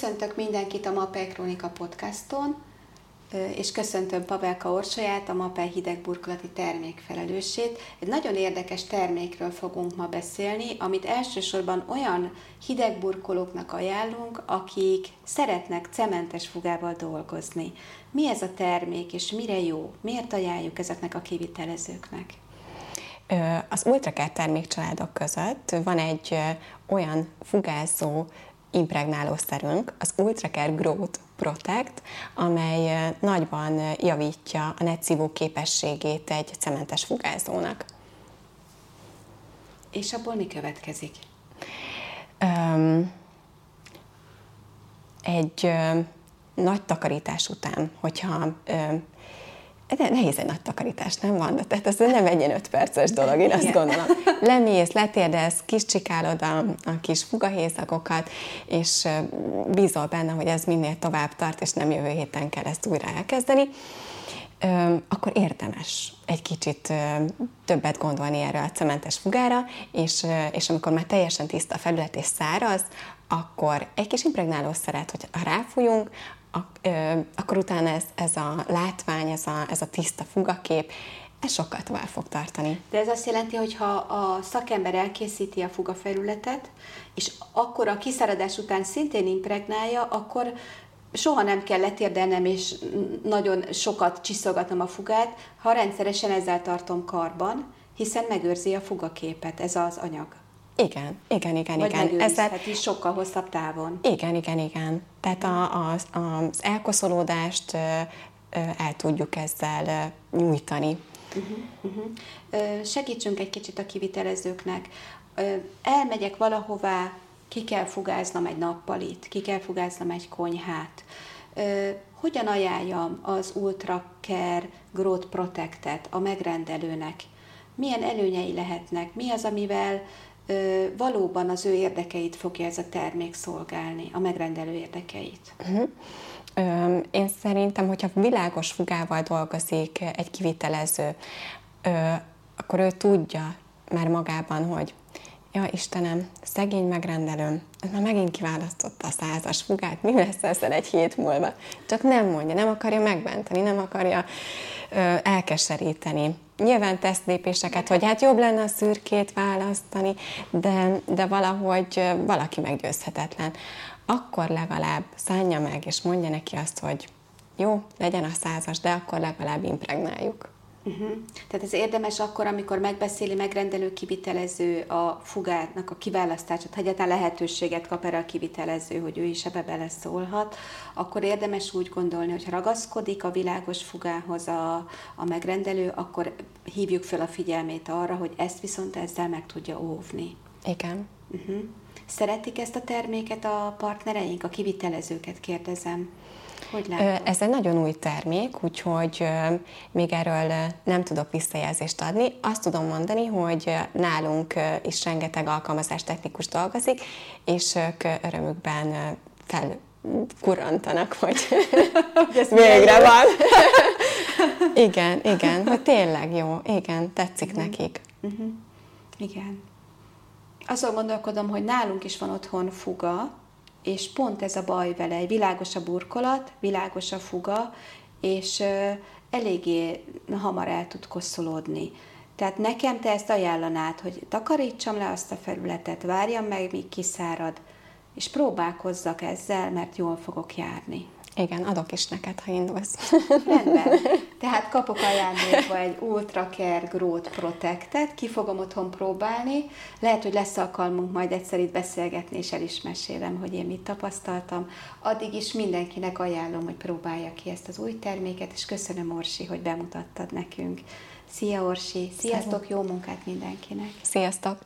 Köszöntök mindenkit a Mapei Krónika podcaston, és köszöntöm Pavelka Orsolyát, a Mapei hidegburkolati termékfelelősét. Egy nagyon érdekes termékről fogunk ma beszélni, amit elsősorban olyan hidegburkolóknak ajánlunk, akik szeretnek cementes fugával dolgozni. Mi ez a termék, és mire jó? Miért ajánljuk ezeknek a kivitelezőknek? Az Ultracare termékcsaládok között van egy olyan fugázó impregnálószerünk, az Ultracare Growth Protect, amely nagyban javítja a netszívó képességét egy cementes fugázónak. És abból mi következik? Um, egy uh, nagy takarítás után, hogyha uh, de nehéz egy nagy takarítás, nem van? Tehát ez nem egy ilyen öt perces dolog, én azt gondolom. Lemész, letérdelsz, csikálod a, a kis fugahézagokat, és bízol benne, hogy ez minél tovább tart, és nem jövő héten kell ezt újra elkezdeni, akkor érdemes egy kicsit többet gondolni erre a cementes fugára, és, és amikor már teljesen tiszta a felület és száraz, akkor egy kis impregnálószeret, hogy ha ráfújunk, akkor utána ez, ez a látvány, ez a, ez a tiszta fugakép, ez sokkal tovább fog tartani. De ez azt jelenti, hogy ha a szakember elkészíti a fugafelületet, és akkor a kiszáradás után szintén impregnálja, akkor soha nem kell letérdelnem, és nagyon sokat csiszolgatnom a fugát, ha rendszeresen ezzel tartom karban, hiszen megőrzi a fugaképet, ez az anyag. Igen, igen, igen, Vagy igen. Ezzel is sokkal hosszabb távon. Igen, igen, igen. Tehát a, a, az elkoszolódást el tudjuk ezzel nyújtani. Uh-huh, uh-huh. Segítsünk egy kicsit a kivitelezőknek. Elmegyek valahová, ki kell fugáznom egy nappalit, ki kell fugáznom egy konyhát. Hogyan ajánljam az Ultra Care Growth Protectet a megrendelőnek? Milyen előnyei lehetnek? Mi az, amivel valóban az ő érdekeit fogja ez a termék szolgálni, a megrendelő érdekeit? Uh-huh. Én szerintem, hogyha világos fugával dolgozik egy kivitelező, akkor ő tudja már magában, hogy ja Istenem, szegény megrendelőm, ez már megint kiválasztotta a százas fugát, mi lesz ezzel egy hét múlva? Csak nem mondja, nem akarja megbántani, nem akarja elkeseríteni. Nyilván tesz lépéseket, hogy hát jobb lenne a szürkét választani, de, de valahogy valaki meggyőzhetetlen. Akkor legalább szánja meg, és mondja neki azt, hogy jó, legyen a százas, de akkor legalább impregnáljuk. Uh-huh. Tehát ez érdemes akkor, amikor megbeszéli megrendelő kivitelező a fugátnak a kiválasztását, ha egyáltalán lehetőséget kap erre a kivitelező, hogy ő is ebbe beleszólhat, akkor érdemes úgy gondolni, hogy ha ragaszkodik a világos fugához a, a megrendelő, akkor hívjuk fel a figyelmét arra, hogy ezt viszont ezzel meg tudja óvni. Igen. Uh-huh. Szeretik ezt a terméket a partnereink, a kivitelezőket kérdezem? Hogy Ez egy nagyon új termék, úgyhogy még erről nem tudok visszajelzést adni. Azt tudom mondani, hogy nálunk is rengeteg alkalmazás technikus dolgozik, és ők örömükben fel kurantanak, hogy ez végre van. igen, igen, hogy tényleg jó, igen, tetszik uh-huh. nekik. Uh-huh. Igen. Azon gondolkodom, hogy nálunk is van otthon fuga, és pont ez a baj vele, egy világos a burkolat, világos a fuga, és eléggé hamar el tud koszolódni. Tehát nekem te ezt ajánlanád, hogy takarítsam le azt a felületet, várjam meg, míg kiszárad, és próbálkozzak ezzel, mert jól fogok járni. Igen, adok is neked, ha indulsz. Rendben. Tehát kapok ajándékba egy Ultra Care Growth Protectet, ki fogom otthon próbálni. Lehet, hogy lesz alkalmunk majd egyszer itt beszélgetni, és el is mesélem, hogy én mit tapasztaltam. Addig is mindenkinek ajánlom, hogy próbálja ki ezt az új terméket, és köszönöm, Orsi, hogy bemutattad nekünk. Szia, Orsi! Sziasztok, jó munkát mindenkinek! Sziasztok!